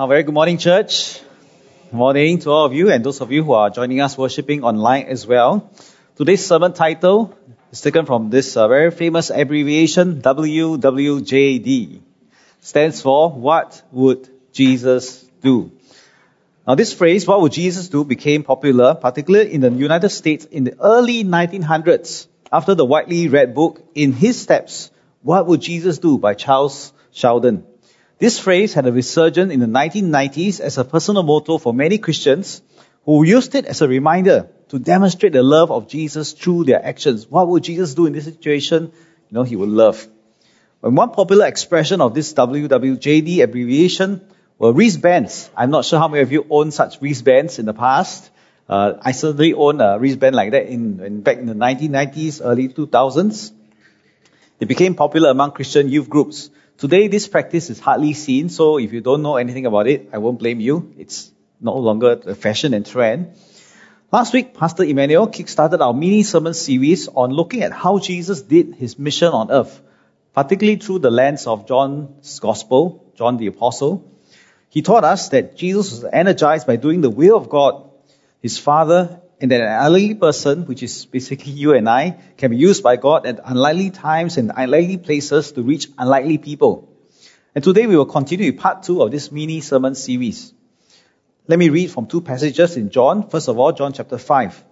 A very good morning, church. Good morning to all of you and those of you who are joining us worshiping online as well. Today's sermon title is taken from this uh, very famous abbreviation WWJD. Stands for What Would Jesus Do? Now this phrase, what would Jesus do, became popular, particularly in the United States in the early 1900s after the widely read book In His Steps, What Would Jesus Do by Charles Sheldon. This phrase had a resurgence in the 1990s as a personal motto for many Christians who used it as a reminder to demonstrate the love of Jesus through their actions. What would Jesus do in this situation? You know, he would love. And one popular expression of this WWJD abbreviation were wristbands. I'm not sure how many of you own such wristbands in the past. Uh, I certainly own a wristband like that in, in back in the 1990s, early 2000s. It became popular among Christian youth groups. Today, this practice is hardly seen, so if you don't know anything about it, I won't blame you. It's no longer a fashion and trend. Last week, Pastor Emmanuel kickstarted our mini sermon series on looking at how Jesus did his mission on earth, particularly through the lens of John's Gospel, John the Apostle. He taught us that Jesus was energized by doing the will of God, his Father, and that an unlikely person, which is basically you and I, can be used by God at unlikely times and unlikely places to reach unlikely people. And today we will continue with part two of this mini sermon series. Let me read from two passages in John. First of all, John chapter 5.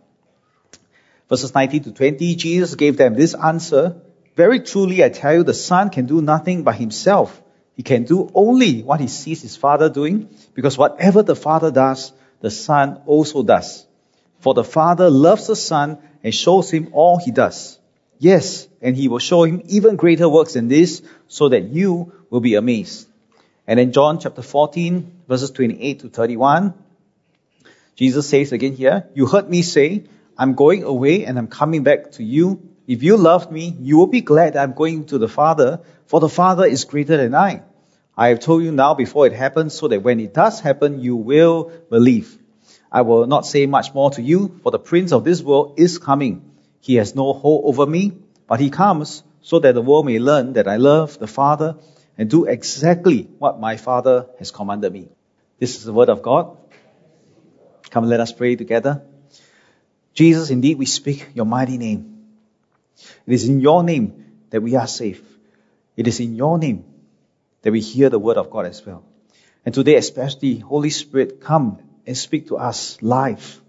Verses 19 to 20, Jesus gave them this answer. Very truly I tell you, the Son can do nothing by himself. He can do only what he sees his Father doing, because whatever the Father does, the Son also does. For the Father loves the Son and shows him all he does. Yes, and he will show him even greater works than this, so that you will be amazed. And in John chapter 14, verses 28 to 31, Jesus says again here, You heard me say, I'm going away and I'm coming back to you. If you loved me, you will be glad I'm going to the Father, for the Father is greater than I. I have told you now before it happens, so that when it does happen, you will believe. I will not say much more to you, for the prince of this world is coming. He has no hold over me, but he comes so that the world may learn that I love the Father and do exactly what my Father has commanded me. This is the word of God. Come, let us pray together. Jesus, indeed, we speak your mighty name. It is in your name that we are safe. It is in your name that we hear the word of God as well. And today, especially, Holy Spirit, come and speak to us live,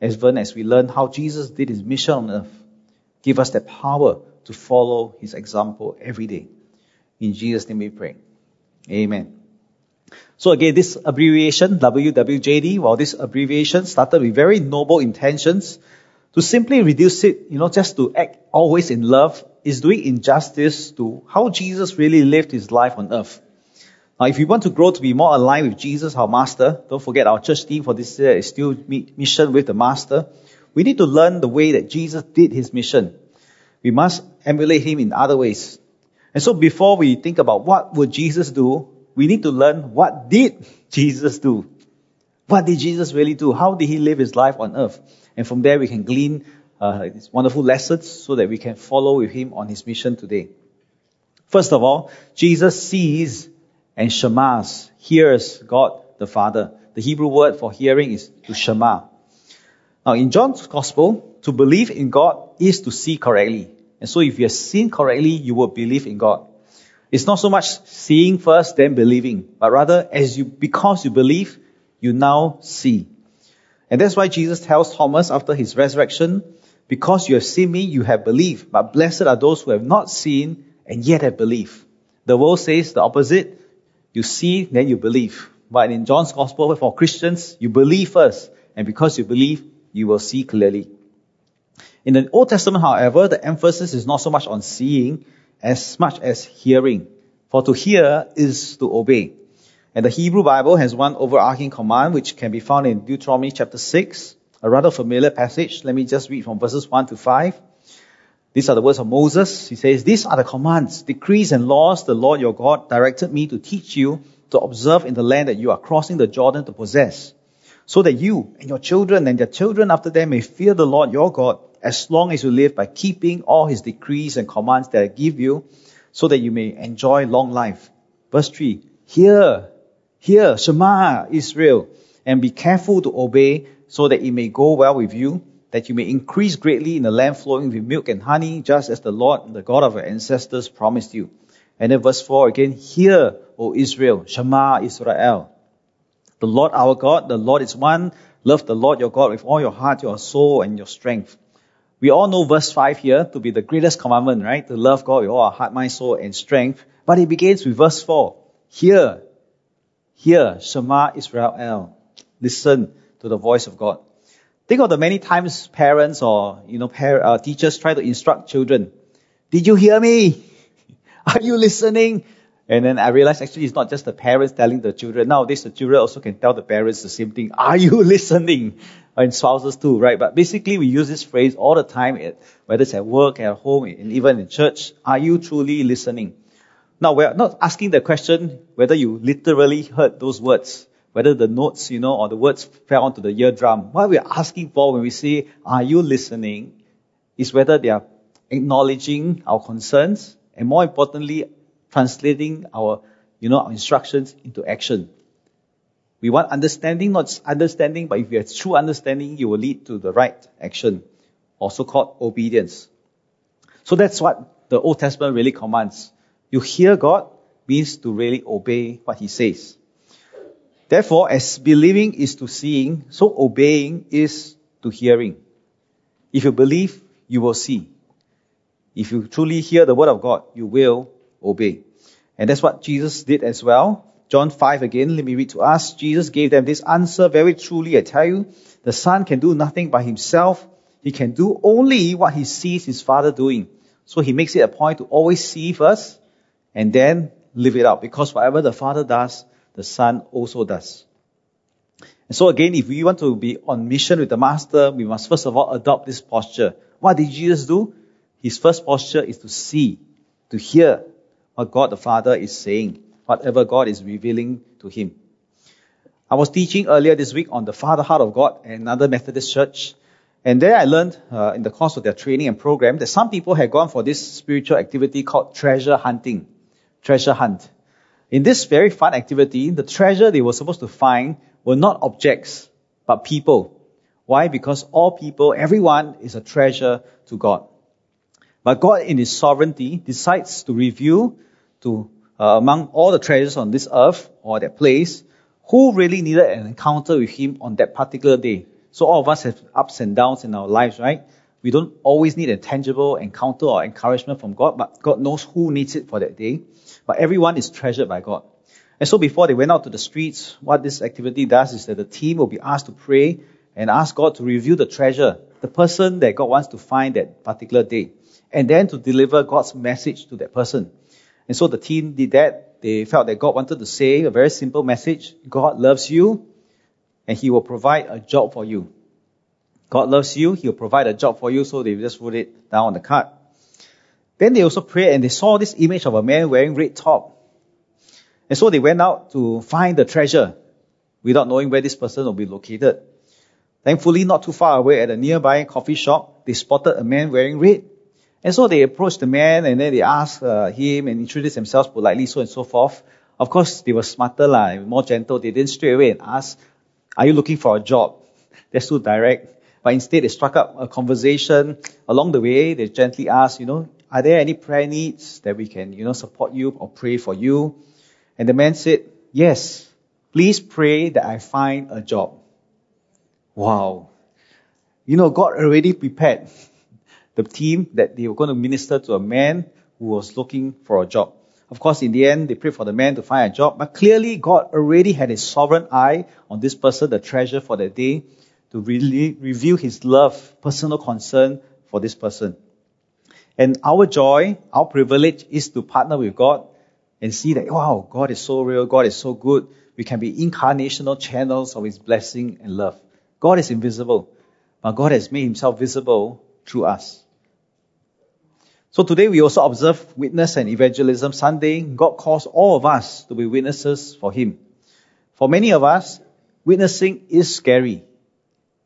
as even as we learn how Jesus did his mission on earth. Give us that power to follow his example every day. In Jesus' name we pray. Amen. So again, this abbreviation, WWJD, while this abbreviation started with very noble intentions, to simply reduce it, you know, just to act always in love, is doing injustice to how Jesus really lived his life on earth. Now, if we want to grow to be more aligned with Jesus, our Master, don't forget our church team for this year is still mission with the Master. We need to learn the way that Jesus did his mission. We must emulate him in other ways. And so before we think about what would Jesus do, we need to learn what did Jesus do? What did Jesus really do? How did he live his life on earth? And from there we can glean uh, wonderful lessons so that we can follow with him on his mission today. First of all, Jesus sees and shamas, hears God the Father. The Hebrew word for hearing is to shema. Now in John's gospel, to believe in God is to see correctly. And so if you have seen correctly, you will believe in God. It's not so much seeing first, then believing, but rather as you, because you believe, you now see. And that's why Jesus tells Thomas after his resurrection, because you have seen me, you have believed, but blessed are those who have not seen and yet have believed. The world says the opposite. You see, then you believe. But in John's gospel, for Christians, you believe first. And because you believe, you will see clearly. In the Old Testament, however, the emphasis is not so much on seeing as much as hearing. For to hear is to obey. And the Hebrew Bible has one overarching command which can be found in Deuteronomy chapter 6, a rather familiar passage. Let me just read from verses 1 to 5. These are the words of Moses. He says, These are the commands, decrees, and laws the Lord your God directed me to teach you to observe in the land that you are crossing the Jordan to possess, so that you and your children and their children after them may fear the Lord your God as long as you live by keeping all his decrees and commands that I give you, so that you may enjoy long life. Verse 3 Hear, Hear, Shema, Israel, and be careful to obey so that it may go well with you, that you may increase greatly in the land flowing with milk and honey, just as the Lord, the God of your ancestors, promised you. And then verse 4 again, Hear, O Israel, Shema Israel. The Lord our God, the Lord is one. Love the Lord your God with all your heart, your soul, and your strength. We all know verse 5 here to be the greatest commandment, right? To love God with all our heart, mind, soul, and strength. But it begins with verse 4. Hear, hear, Shema Israel. Listen to the voice of God. Think of the many times parents or, you know, par- uh, teachers try to instruct children. Did you hear me? Are you listening? And then I realized actually it's not just the parents telling the children. Nowadays the children also can tell the parents the same thing. Are you listening? And spouses too, right? But basically we use this phrase all the time, whether it's at work, at home, and even in church. Are you truly listening? Now we're not asking the question whether you literally heard those words whether the notes, you know, or the words fell onto the eardrum. What we're asking for when we say, are you listening, is whether they are acknowledging our concerns and more importantly, translating our, you know, our instructions into action. We want understanding, not understanding, but if you have true understanding, you will lead to the right action, also called obedience. So that's what the Old Testament really commands. You hear God means to really obey what He says. Therefore, as believing is to seeing, so obeying is to hearing. If you believe, you will see. If you truly hear the word of God, you will obey. And that's what Jesus did as well. John 5 again, let me read to us. Jesus gave them this answer. Very truly, I tell you, the Son can do nothing by himself. He can do only what he sees his Father doing. So he makes it a point to always see first and then live it out. Because whatever the Father does, the Son also does. And so again, if we want to be on mission with the Master, we must first of all adopt this posture. What did Jesus do? His first posture is to see, to hear what God the Father is saying, whatever God is revealing to him. I was teaching earlier this week on the Father Heart of God at another Methodist church. And there I learned uh, in the course of their training and program that some people had gone for this spiritual activity called treasure hunting. Treasure hunt. In this very fun activity, the treasure they were supposed to find were not objects, but people. Why? Because all people, everyone is a treasure to God. But God in His sovereignty decides to reveal to, uh, among all the treasures on this earth or that place, who really needed an encounter with Him on that particular day. So all of us have ups and downs in our lives, right? We don't always need a tangible encounter or encouragement from God, but God knows who needs it for that day. But everyone is treasured by God. And so before they went out to the streets, what this activity does is that the team will be asked to pray and ask God to reveal the treasure, the person that God wants to find that particular day, and then to deliver God's message to that person. And so the team did that. They felt that God wanted to say a very simple message. God loves you and He will provide a job for you. God loves you, He'll provide a job for you, so they just wrote it down on the card. Then they also prayed and they saw this image of a man wearing red top. And so they went out to find the treasure without knowing where this person will be located. Thankfully, not too far away at a nearby coffee shop, they spotted a man wearing red. And so they approached the man and then they asked uh, him and introduced themselves politely, so and so forth. Of course, they were smarter, lah, more gentle. They didn't straight away and ask, are you looking for a job? That's too direct. But instead, they struck up a conversation. Along the way, they gently asked, you know, are there any prayer needs that we can, you know, support you or pray for you? And the man said, Yes, please pray that I find a job. Wow. You know, God already prepared the team that they were going to minister to a man who was looking for a job. Of course, in the end, they prayed for the man to find a job, but clearly God already had a sovereign eye on this person, the treasure for that day, to really reveal his love, personal concern for this person. And our joy, our privilege is to partner with God and see that, wow, God is so real, God is so good. We can be incarnational channels of His blessing and love. God is invisible, but God has made Himself visible through us. So today we also observe Witness and Evangelism Sunday. God calls all of us to be witnesses for Him. For many of us, witnessing is scary.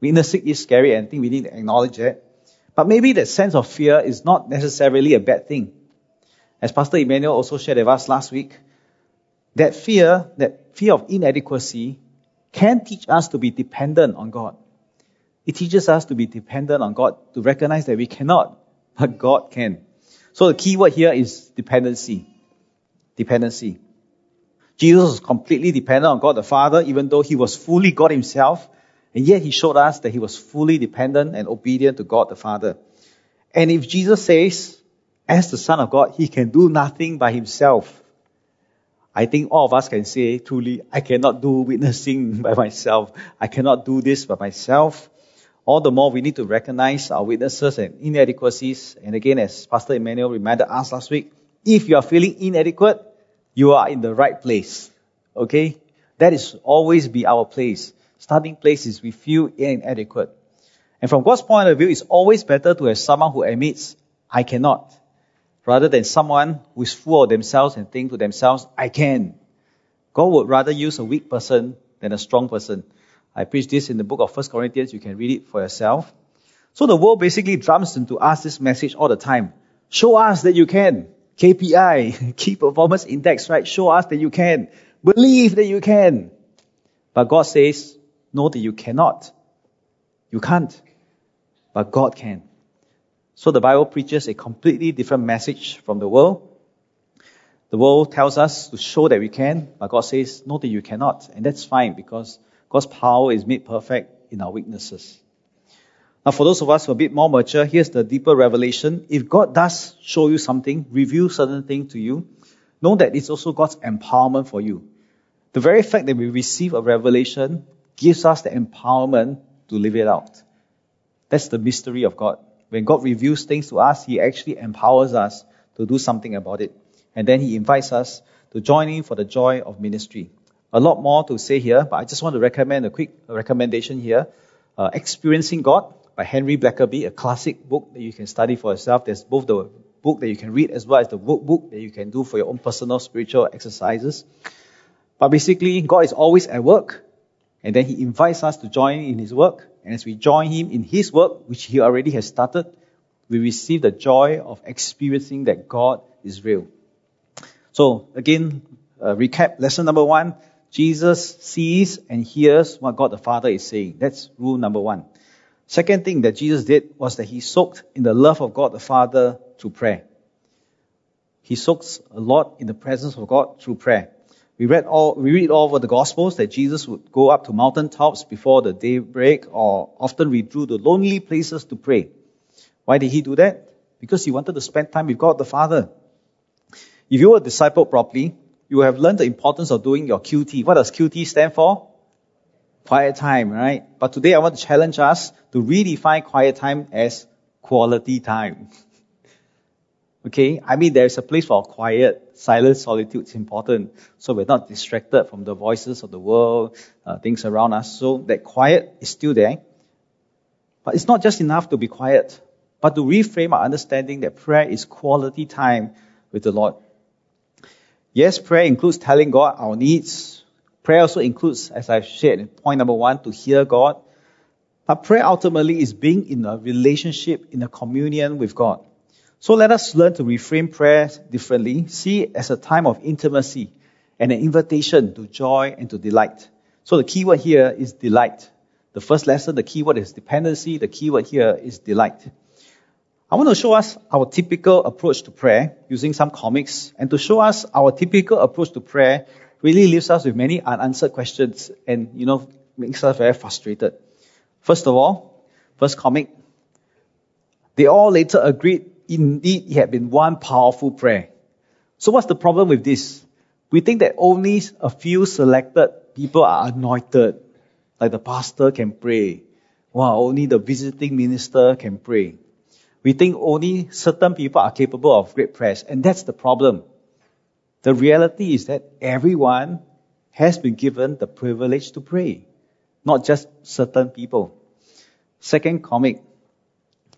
Witnessing is scary and I think we need to acknowledge that. But maybe that sense of fear is not necessarily a bad thing. As Pastor Emmanuel also shared with us last week, that fear, that fear of inadequacy, can teach us to be dependent on God. It teaches us to be dependent on God, to recognize that we cannot, but God can. So the key word here is dependency. Dependency. Jesus was completely dependent on God the Father, even though he was fully God himself, and yet he showed us that he was fully dependent and obedient to God the Father. And if Jesus says, as the Son of God, he can do nothing by himself, I think all of us can say truly, I cannot do witnessing by myself. I cannot do this by myself. All the more we need to recognize our weaknesses and inadequacies. And again, as Pastor Emmanuel reminded us last week, if you are feeling inadequate, you are in the right place. Okay? That is always be our place. Starting place is we feel inadequate. And from God's point of view, it's always better to have someone who admits, I cannot rather than someone who is full of themselves and think to themselves, I can. God would rather use a weak person than a strong person. I preach this in the book of First Corinthians. You can read it for yourself. So the world basically drums into us this message all the time. Show us that you can. KPI, key performance index, right? Show us that you can. Believe that you can. But God says, no, that you cannot. You can't. But God can. So the Bible preaches a completely different message from the world. The world tells us to show that we can, but God says, no, that you cannot. And that's fine because God's power is made perfect in our weaknesses. Now, for those of us who are a bit more mature, here's the deeper revelation. If God does show you something, reveal certain things to you, know that it's also God's empowerment for you. The very fact that we receive a revelation gives us the empowerment to live it out. That's the mystery of God. When God reveals things to us, He actually empowers us to do something about it. And then He invites us to join in for the joy of ministry. A lot more to say here, but I just want to recommend a quick recommendation here. Uh, Experiencing God by Henry Blackaby, a classic book that you can study for yourself. There's both the book that you can read as well as the workbook that you can do for your own personal spiritual exercises. But basically, God is always at work, and then He invites us to join in His work, and as we join him in his work, which he already has started, we receive the joy of experiencing that God is real. So again, uh, recap lesson number one. Jesus sees and hears what God the Father is saying. That's rule number one. Second thing that Jesus did was that he soaked in the love of God the Father through prayer. He soaks a lot in the presence of God through prayer. We read all, we read all over the Gospels that Jesus would go up to mountaintops before the daybreak or often withdrew to lonely places to pray. Why did he do that? Because he wanted to spend time with God the Father. If you were discipled properly, you have learned the importance of doing your QT. What does QT stand for? Quiet time, right? But today I want to challenge us to redefine quiet time as quality time. Okay? I mean, there's a place for quiet, silent solitude is important. So we're not distracted from the voices of the world, uh, things around us. So that quiet is still there. But it's not just enough to be quiet, but to reframe our understanding that prayer is quality time with the Lord. Yes, prayer includes telling God our needs. Prayer also includes, as I've shared in point number one, to hear God. But prayer ultimately is being in a relationship, in a communion with God. So let us learn to reframe prayer differently, see it as a time of intimacy and an invitation to joy and to delight. So the key word here is delight. The first lesson, the key word is dependency. The key word here is delight. I want to show us our typical approach to prayer using some comics and to show us our typical approach to prayer really leaves us with many unanswered questions and, you know, makes us very frustrated. First of all, first comic, they all later agreed indeed it had been one powerful prayer. So what's the problem with this? We think that only a few selected people are anointed. Like the pastor can pray. Wow, only the visiting minister can pray. We think only certain people are capable of great prayers, and that's the problem. The reality is that everyone has been given the privilege to pray, not just certain people. Second comic.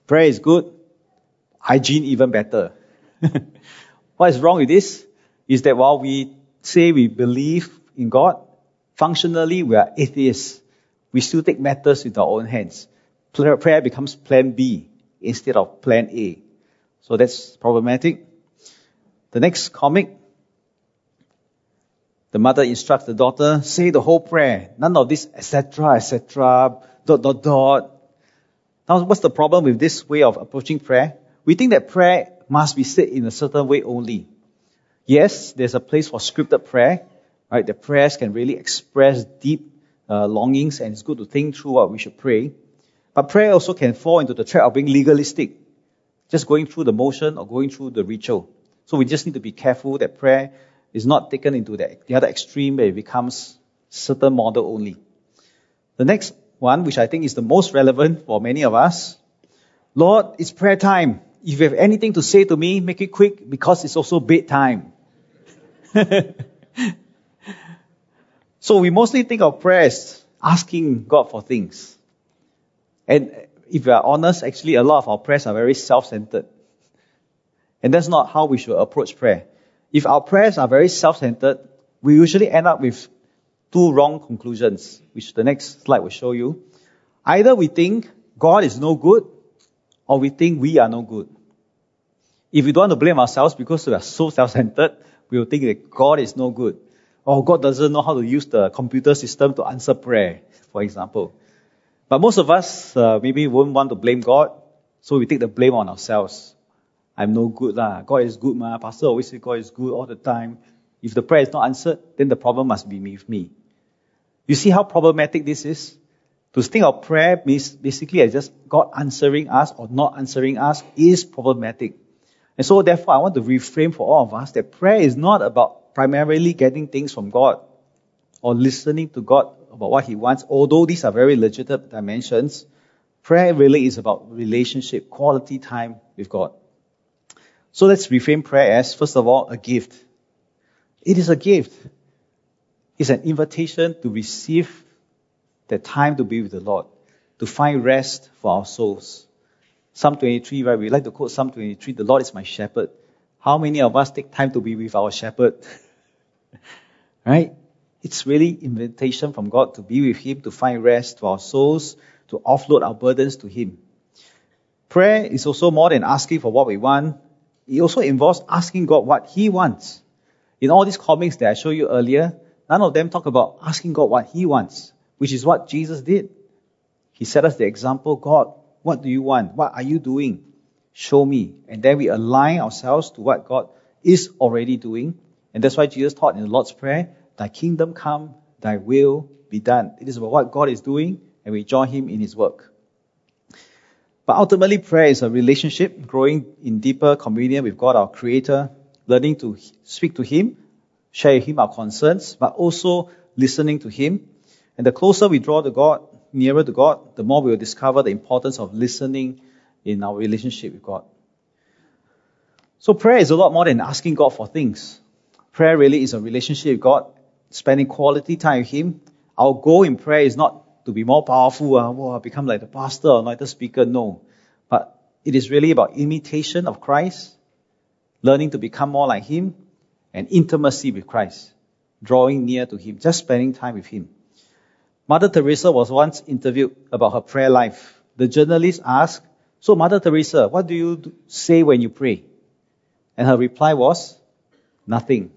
Prayer is good, hygiene even better. what is wrong with this? Is that while we say we believe in God, functionally we are atheists. We still take matters into our own hands. Prayer becomes plan B instead of plan A. So that's problematic. The next comic. The mother instructs the daughter, say the whole prayer. None of this, etc., etc., dot, dot, dot. Now, what's the problem with this way of approaching prayer? We think that prayer must be said in a certain way only. Yes, there's a place for scripted prayer, right? The prayers can really express deep uh, longings and it's good to think through what we should pray. But prayer also can fall into the trap of being legalistic, just going through the motion or going through the ritual. So we just need to be careful that prayer is not taken into the, the other extreme where it becomes certain model only. The next one, which I think is the most relevant for many of us, Lord, it's prayer time. If you have anything to say to me, make it quick because it's also bedtime. so we mostly think of prayers asking God for things. And if we are honest, actually a lot of our prayers are very self-centered. And that's not how we should approach prayer. If our prayers are very self-centered, we usually end up with two wrong conclusions, which the next slide will show you. Either we think God is no good, or we think we are no good. If we don't want to blame ourselves because we are so self-centered, we will think that God is no good. Or God doesn't know how to use the computer system to answer prayer, for example. But most of us uh, maybe won't want to blame God, so we take the blame on ourselves. I'm no good lah. God is good ma. Pastor always say God is good all the time. If the prayer is not answered, then the problem must be with me. You see how problematic this is? To think of prayer means basically as just God answering us or not answering us is problematic. And so therefore I want to reframe for all of us that prayer is not about primarily getting things from God or listening to God about what He wants, although these are very legitimate dimensions. Prayer really is about relationship, quality time with God. So let's reframe prayer as, first of all, a gift. It is a gift. It's an invitation to receive the time to be with the Lord, to find rest for our souls. Psalm 23, right? We like to quote Psalm 23, the Lord is my shepherd. How many of us take time to be with our shepherd? right? It's really an invitation from God to be with Him, to find rest for our souls, to offload our burdens to Him. Prayer is also more than asking for what we want. It also involves asking God what He wants. In all these comics that I showed you earlier, none of them talk about asking God what He wants, which is what Jesus did. He set us the example, God, what do you want? What are you doing? Show me. And then we align ourselves to what God is already doing. And that's why Jesus taught in the Lord's Prayer, Thy kingdom come, Thy will be done. It is about what God is doing, and we join Him in His work. But ultimately, prayer is a relationship, growing in deeper communion with God, our Creator, learning to speak to Him, share with Him our concerns, but also listening to Him. And the closer we draw to God, nearer to God, the more we will discover the importance of listening in our relationship with God. So prayer is a lot more than asking God for things. Prayer really is a relationship with God, spending quality time with Him. Our goal in prayer is not to be more powerful, uh, become like the pastor or like the speaker. No. But it is really about imitation of Christ, learning to become more like Him, and intimacy with Christ, drawing near to Him, just spending time with Him. Mother Teresa was once interviewed about her prayer life. The journalist asked, So, Mother Teresa, what do you say when you pray? And her reply was, Nothing.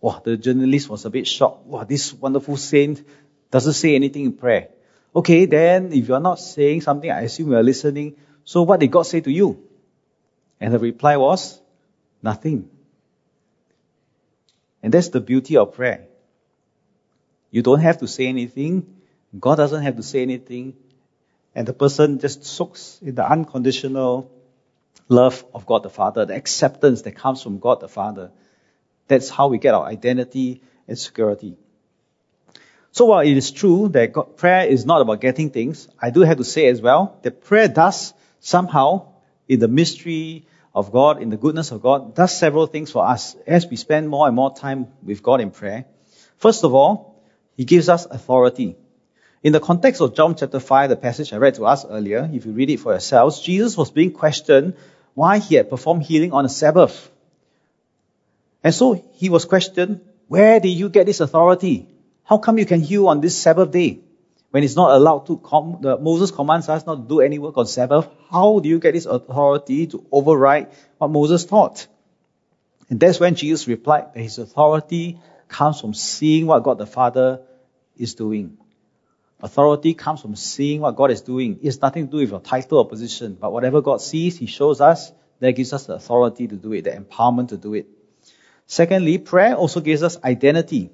Wow, the journalist was a bit shocked. Wow, this wonderful saint doesn't say anything in prayer. Okay, then if you're not saying something, I assume you're listening. So what did God say to you? And the reply was, nothing. And that's the beauty of prayer. You don't have to say anything. God doesn't have to say anything. And the person just soaks in the unconditional love of God the Father, the acceptance that comes from God the Father. That's how we get our identity and security. So while it is true that God, prayer is not about getting things, I do have to say as well that prayer does somehow, in the mystery of God, in the goodness of God, does several things for us as we spend more and more time with God in prayer. First of all, He gives us authority. In the context of John chapter 5, the passage I read to us earlier, if you read it for yourselves, Jesus was being questioned why he had performed healing on a Sabbath. And so he was questioned, where did you get this authority? How come you can heal on this Sabbath day? When it's not allowed to, com- the, Moses commands us not to do any work on Sabbath. How do you get this authority to override what Moses taught? And that's when Jesus replied that his authority comes from seeing what God the Father is doing. Authority comes from seeing what God is doing. It has nothing to do with your title or position, but whatever God sees, He shows us, that gives us the authority to do it, the empowerment to do it. Secondly, prayer also gives us identity.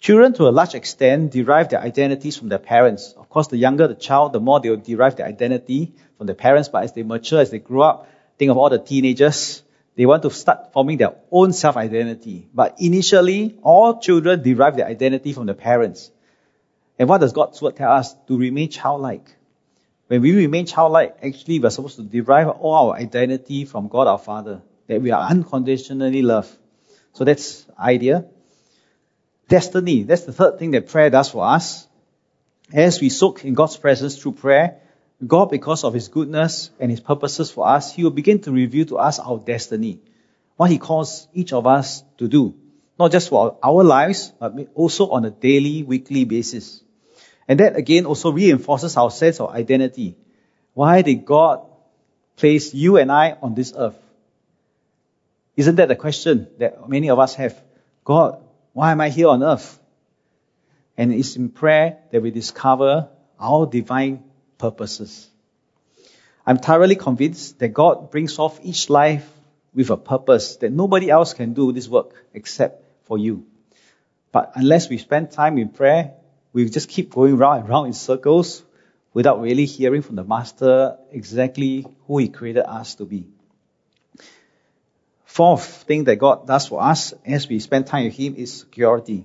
Children, to a large extent, derive their identities from their parents. Of course, the younger the child, the more they will derive their identity from their parents, but as they mature, as they grow up, think of all the teenagers, they want to start forming their own self-identity. But initially, all children derive their identity from their parents. And what does God's word tell us? To remain childlike. When we remain childlike, actually we're supposed to derive all our identity from God our Father. That we are unconditionally loved. So that's idea. Destiny. That's the third thing that prayer does for us. As we soak in God's presence through prayer, God, because of His goodness and His purposes for us, He will begin to reveal to us our destiny. What He calls each of us to do. Not just for our lives, but also on a daily, weekly basis. And that again also reinforces our sense of identity. Why did God place you and I on this earth? Isn't that the question that many of us have? God, why am I here on earth? And it's in prayer that we discover our divine purposes. I'm thoroughly convinced that God brings off each life with a purpose that nobody else can do this work except for you. But unless we spend time in prayer, we just keep going round and round in circles without really hearing from the Master exactly who He created us to be. Fourth thing that God does for us as we spend time with Him is security.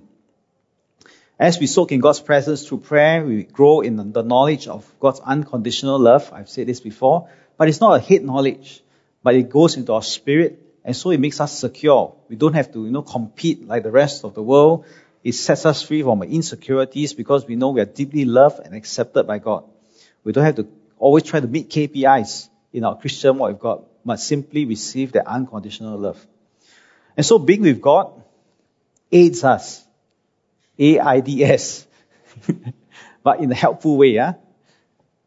As we soak in God's presence through prayer, we grow in the knowledge of God's unconditional love. I've said this before, but it's not a head knowledge, but it goes into our spirit, and so it makes us secure. We don't have to, you know, compete like the rest of the world. It sets us free from insecurities because we know we are deeply loved and accepted by God. We don't have to always try to meet KPIs in our Christian walk with God but simply receive the unconditional love. And so being with God aids us. A-I-D-S. but in a helpful way, yeah?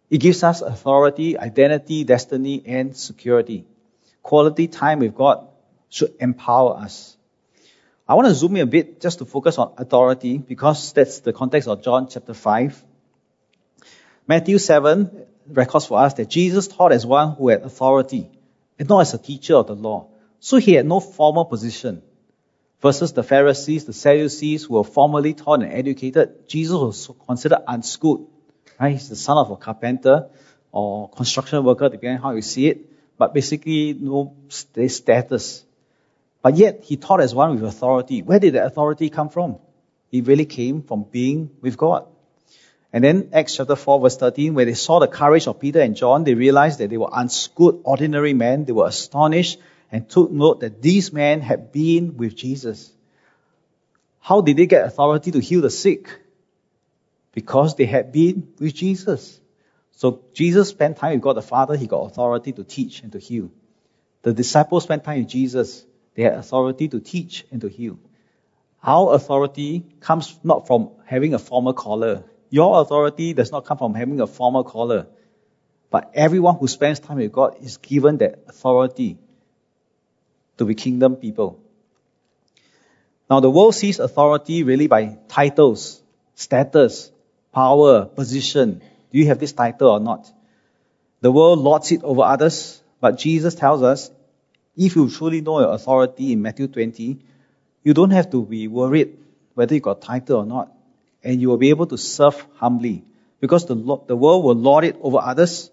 It gives us authority, identity, destiny, and security. Quality time with God should empower us. I want to zoom in a bit just to focus on authority because that's the context of John chapter 5. Matthew 7 records for us that Jesus taught as one who had authority and not as a teacher of the law. So he had no formal position. Versus the Pharisees, the Sadducees, who were formally taught and educated, Jesus was considered unschooled. Right? He's the son of a carpenter or construction worker, depending how you see it, but basically no status. But yet he taught as one with authority. Where did the authority come from? It really came from being with God. And then Acts chapter 4 verse 13, where they saw the courage of Peter and John, they realized that they were unschooled, ordinary men. They were astonished and took note that these men had been with Jesus. How did they get authority to heal the sick? Because they had been with Jesus. So Jesus spent time with God the Father, he got authority to teach and to heal. The disciples spent time with Jesus, they had authority to teach and to heal. Our authority comes not from having a formal collar. Your authority does not come from having a formal collar. But everyone who spends time with God is given that authority to be kingdom people. Now the world sees authority really by titles, status, power, position. Do you have this title or not? The world lords it over others, but Jesus tells us, if you truly know your authority in Matthew 20, you don't have to be worried whether you got title or not and you will be able to serve humbly. Because the, the world will lord it over others,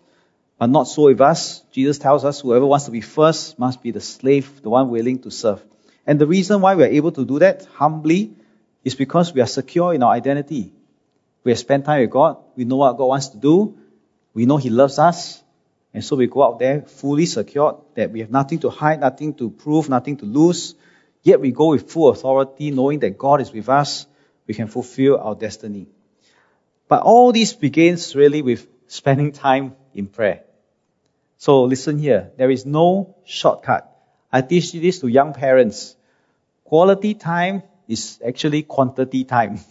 but not so with us. Jesus tells us whoever wants to be first must be the slave, the one willing to serve. And the reason why we are able to do that humbly is because we are secure in our identity. We have spent time with God. We know what God wants to do. We know He loves us. And so we go out there fully secured that we have nothing to hide, nothing to prove, nothing to lose. Yet we go with full authority, knowing that God is with us we can fulfill our destiny. But all this begins really with spending time in prayer. So listen here. There is no shortcut. I teach this to young parents. Quality time is actually quantity time.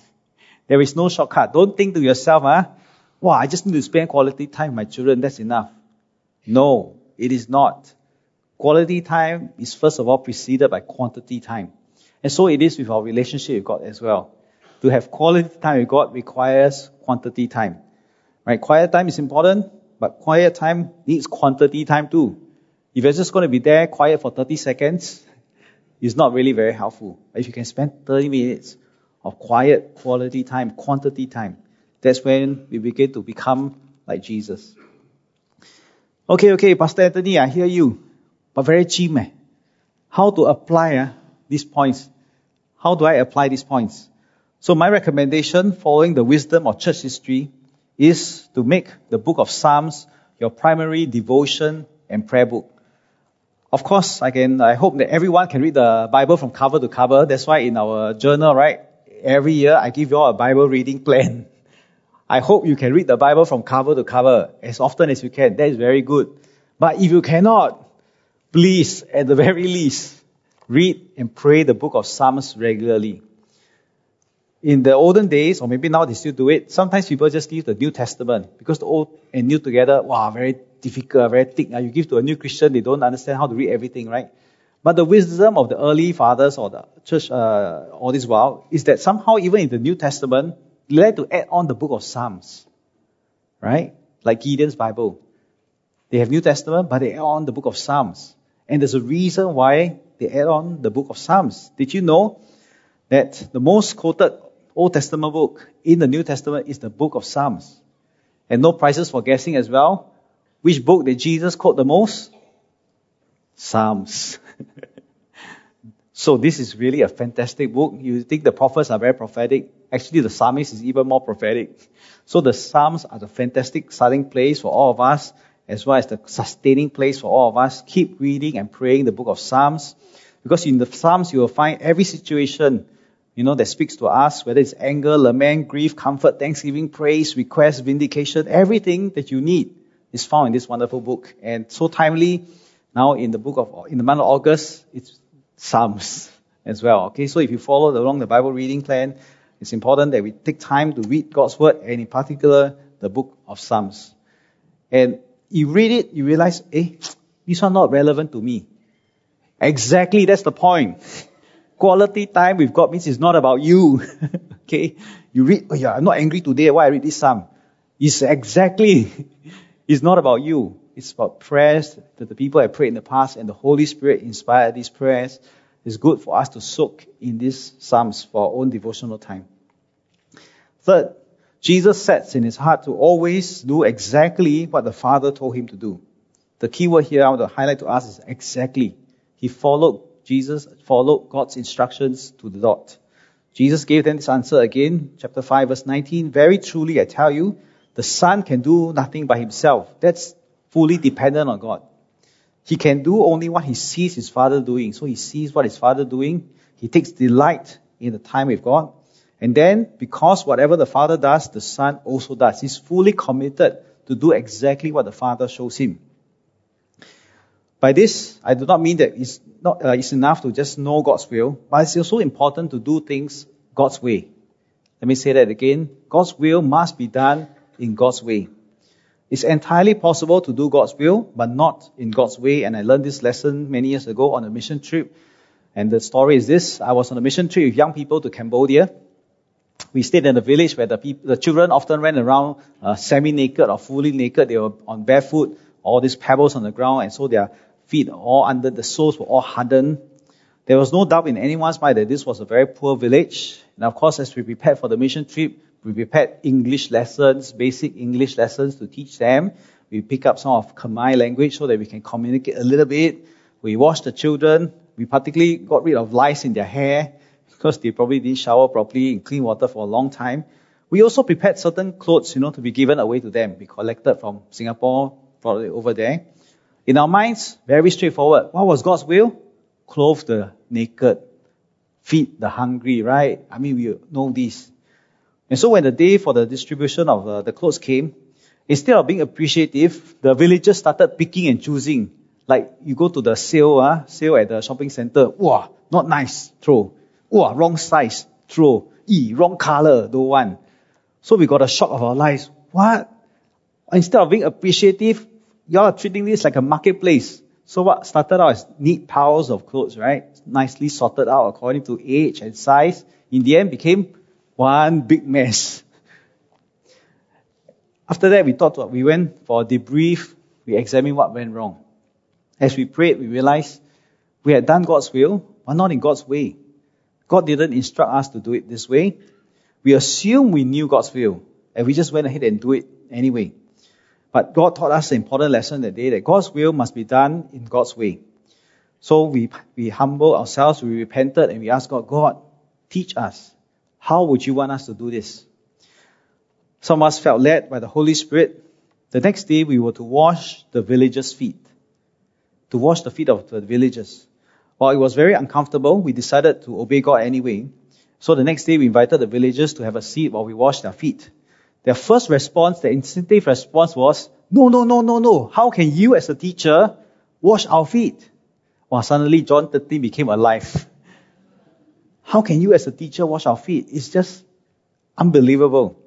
There is no shortcut. Don't think to yourself, huh? Wow, I just need to spend quality time with my children. That's enough. No, it is not. Quality time is first of all preceded by quantity time. And so it is with our relationship with God as well. To have quality time with God requires quantity time. Right? Quiet time is important, but quiet time needs quantity time too. If you're just going to be there quiet for 30 seconds, it's not really very helpful. If you can spend 30 minutes of quiet quality time, quantity time, that's when we begin to become like Jesus. Okay, okay, Pastor Anthony, I hear you, but very cheap, eh? How to apply uh, these points? How do I apply these points? So my recommendation, following the wisdom of church history, is to make the book of Psalms your primary devotion and prayer book. Of course, I can, I hope that everyone can read the Bible from cover to cover. That's why in our journal, right, every year I give you all a Bible reading plan. I hope you can read the Bible from cover to cover as often as you can. That is very good. But if you cannot, please, at the very least, read and pray the book of Psalms regularly. In the olden days, or maybe now they still do it, sometimes people just give the New Testament because the Old and New together, wow, very difficult, very thick. You give to a new Christian, they don't understand how to read everything, right? But the wisdom of the early fathers or the church uh, all this while is that somehow even in the New Testament, they like to add on the book of Psalms, right? Like Gideon's Bible. They have New Testament, but they add on the book of Psalms. And there's a reason why they add on the book of Psalms. Did you know that the most quoted Old Testament book in the New Testament is the book of Psalms. And no prizes for guessing as well. Which book did Jesus quote the most? Psalms. so this is really a fantastic book. You think the prophets are very prophetic. Actually, the psalmist is even more prophetic. So the Psalms are the fantastic starting place for all of us, as well as the sustaining place for all of us. Keep reading and praying the book of Psalms. Because in the Psalms, you will find every situation you know, that speaks to us, whether it's anger, lament, grief, comfort, thanksgiving, praise, request, vindication, everything that you need is found in this wonderful book. And so timely, now in the book of, in the month of August, it's Psalms as well. Okay, so if you follow along the Bible reading plan, it's important that we take time to read God's word and in particular, the book of Psalms. And you read it, you realize, eh, this one not relevant to me. Exactly, that's the point. Quality time with God means it's not about you. okay? You read, oh yeah, I'm not angry today. Why I read this psalm? It's exactly, it's not about you. It's about prayers that the people have prayed in the past and the Holy Spirit inspired these prayers. It's good for us to soak in these psalms for our own devotional time. Third, Jesus sets in his heart to always do exactly what the Father told him to do. The key word here I want to highlight to us is exactly. He followed Jesus followed God's instructions to the dot. Jesus gave them this answer again, chapter 5, verse 19. Very truly, I tell you, the Son can do nothing by himself. That's fully dependent on God. He can do only what he sees his Father doing. So he sees what his Father doing. He takes delight in the time with God. And then, because whatever the Father does, the Son also does. He's fully committed to do exactly what the Father shows him. By this, I do not mean that it's not uh, it's enough to just know God's will, but it's also important to do things God's way. Let me say that again. God's will must be done in God's way. It's entirely possible to do God's will, but not in God's way. And I learned this lesson many years ago on a mission trip. And the story is this. I was on a mission trip with young people to Cambodia. We stayed in a village where the, people, the children often ran around uh, semi-naked or fully naked. They were on barefoot, all these pebbles on the ground, and so their feet all under the soles were all hardened. There was no doubt in anyone's mind that this was a very poor village. And of course, as we prepared for the mission trip, we prepared English lessons, basic English lessons to teach them. We pick up some of Khmer language so that we can communicate a little bit. We washed the children. We particularly got rid of lice in their hair because they probably didn't shower properly in clean water for a long time. We also prepared certain clothes, you know, to be given away to them. We collected from Singapore, it over there. In our minds, very straightforward. What was God's will? Clothe the naked, feed the hungry, right? I mean, we know this. And so when the day for the distribution of uh, the clothes came, instead of being appreciative, the villagers started picking and choosing. Like you go to the sale, uh, sale at the shopping center. Wow, not nice. Throw. Wow, wrong size. Throw. E, wrong color. Don't want. So we got a shock of our lives. What? Instead of being appreciative, you are treating this like a marketplace. So what started out as neat piles of clothes, right? Nicely sorted out according to age and size, in the end became one big mess. After that, we thought we went for a debrief. We examined what went wrong. As we prayed, we realized we had done God's will, but not in God's way. God didn't instruct us to do it this way. We assumed we knew God's will, and we just went ahead and do it anyway. But God taught us an important lesson that day that God's will must be done in God's way. So we, we humbled ourselves, we repented, and we asked God, God, teach us. How would you want us to do this? Some of us felt led by the Holy Spirit. The next day we were to wash the villagers' feet. To wash the feet of the villagers. While it was very uncomfortable, we decided to obey God anyway. So the next day we invited the villagers to have a seat while we washed their feet. Their first response, their instinctive response was, no, no, no, no, no. How can you as a teacher wash our feet? Well, suddenly John 13 became alive. How can you as a teacher wash our feet? It's just unbelievable.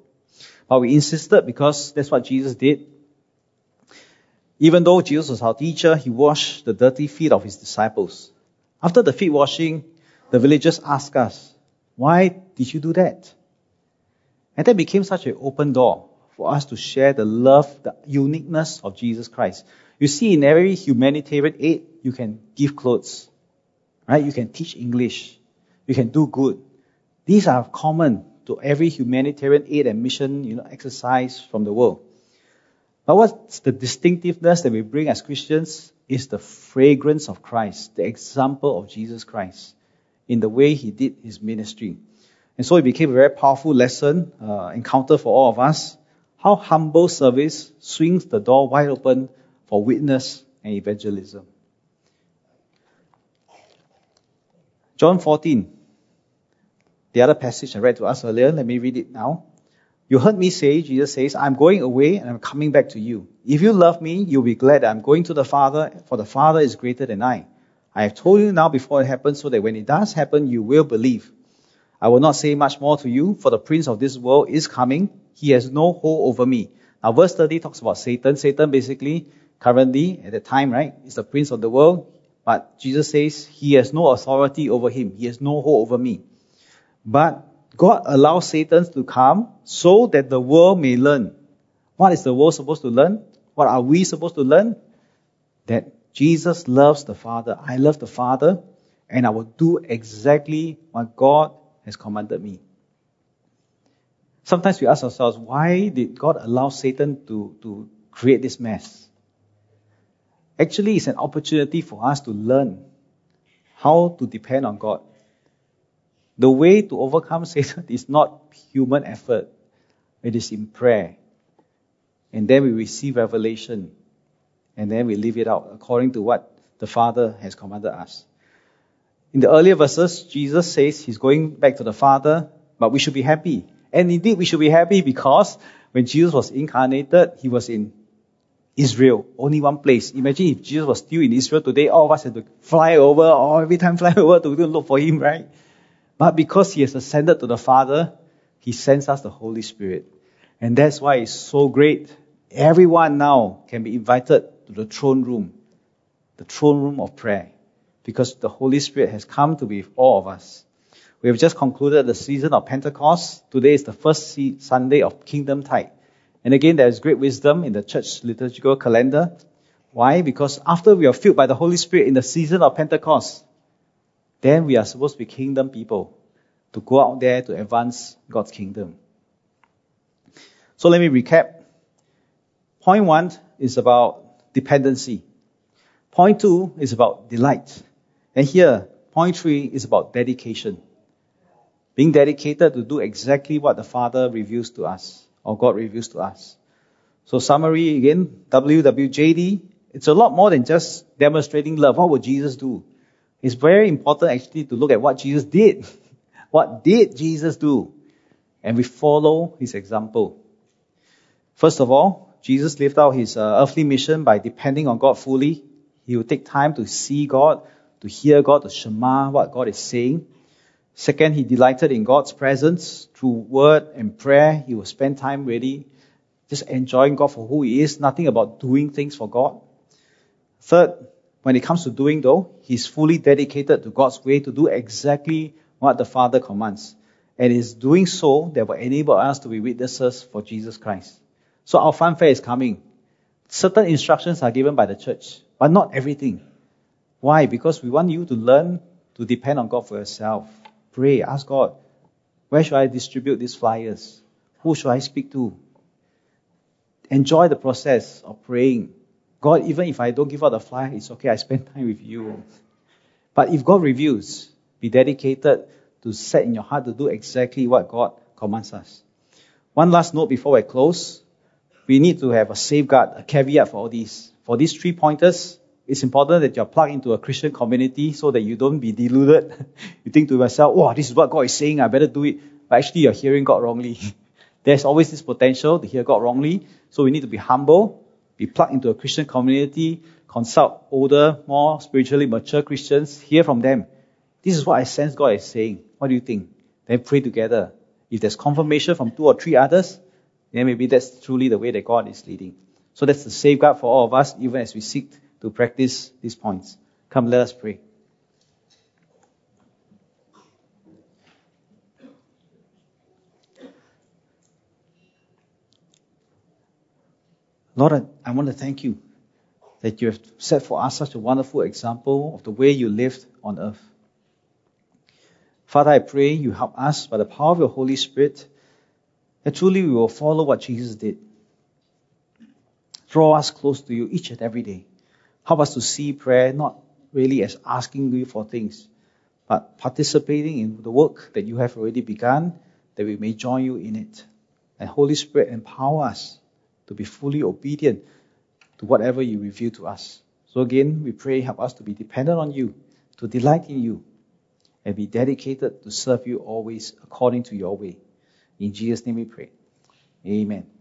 But we insisted because that's what Jesus did. Even though Jesus was our teacher, he washed the dirty feet of his disciples. After the feet washing, the villagers asked us, why did you do that? And that became such an open door for us to share the love, the uniqueness of Jesus Christ. You see, in every humanitarian aid, you can give clothes, right? You can teach English. You can do good. These are common to every humanitarian aid and mission, you know, exercise from the world. But what's the distinctiveness that we bring as Christians is the fragrance of Christ, the example of Jesus Christ in the way he did his ministry. And so it became a very powerful lesson, uh, encounter for all of us, how humble service swings the door wide open for witness and evangelism. John 14, the other passage I read to us earlier, let me read it now. You heard me say, Jesus says, I'm going away and I'm coming back to you. If you love me, you'll be glad I'm going to the Father, for the Father is greater than I. I have told you now before it happens so that when it does happen, you will believe. I will not say much more to you, for the prince of this world is coming. He has no hold over me. Now, verse 30 talks about Satan. Satan basically, currently, at the time, right, is the prince of the world. But Jesus says he has no authority over him. He has no hold over me. But God allows Satan to come so that the world may learn. What is the world supposed to learn? What are we supposed to learn? That Jesus loves the Father. I love the Father, and I will do exactly what God has commanded me. Sometimes we ask ourselves, why did God allow Satan to, to create this mess? Actually, it's an opportunity for us to learn how to depend on God. The way to overcome Satan is not human effort. It is in prayer. And then we receive revelation. And then we live it out according to what the Father has commanded us. In the earlier verses, Jesus says he's going back to the Father, but we should be happy. And indeed, we should be happy because when Jesus was incarnated, he was in Israel, only one place. Imagine if Jesus was still in Israel today, all of us had to fly over, or every time fly over to look for him, right? But because he has ascended to the Father, he sends us the Holy Spirit. And that's why it's so great. Everyone now can be invited to the throne room, the throne room of prayer because the Holy Spirit has come to be with all of us. We have just concluded the season of Pentecost. Today is the first Sunday of Kingdom Tide. And again, there is great wisdom in the church liturgical calendar. Why? Because after we are filled by the Holy Spirit in the season of Pentecost, then we are supposed to be kingdom people to go out there to advance God's kingdom. So let me recap. Point one is about dependency. Point two is about delight. And here, point three is about dedication. Being dedicated to do exactly what the Father reveals to us, or God reveals to us. So summary again, WWJD, it's a lot more than just demonstrating love. What would Jesus do? It's very important actually to look at what Jesus did. what did Jesus do? And we follow his example. First of all, Jesus lived out his uh, earthly mission by depending on God fully. He would take time to see God, to hear God, to shema what God is saying. Second, he delighted in God's presence through word and prayer. He will spend time really just enjoying God for who he is, nothing about doing things for God. Third, when it comes to doing though, he's fully dedicated to God's way to do exactly what the Father commands. And is doing so that will enable us to be witnesses for Jesus Christ. So our funfair is coming. Certain instructions are given by the church, but not everything. Why? Because we want you to learn to depend on God for yourself. Pray, ask God, where should I distribute these flyers? Who should I speak to? Enjoy the process of praying. God, even if I don't give out the flyer, it's okay, I spend time with you. But if God reveals, be dedicated to set in your heart to do exactly what God commands us. One last note before I close. We need to have a safeguard, a caveat for all these. For these three pointers, it's important that you're plugged into a Christian community so that you don't be deluded. you think to yourself, wow, this is what God is saying, I better do it. But actually you're hearing God wrongly. There's always this potential to hear God wrongly. So we need to be humble, be plugged into a Christian community, consult older, more spiritually mature Christians, hear from them. This is what I sense God is saying. What do you think? Then pray together. If there's confirmation from two or three others, then maybe that's truly the way that God is leading. So that's the safeguard for all of us, even as we seek to practice these points. Come, let us pray. Lord, I, want to thank you that you have set for us such a wonderful example of the way you lived on earth. Father, I pray you help us by the power of your Holy Spirit that truly we will follow what Jesus did. Draw us close to you each and every day. Help us to see prayer not really as asking you for things, but participating in the work that you have already begun, that we may join you in it. And Holy Spirit, empower us to be fully obedient to whatever you reveal to us. So again, we pray, help us to be dependent on you, to delight in you, and be dedicated to serve you always according to your way. In Jesus' name we pray. Amen.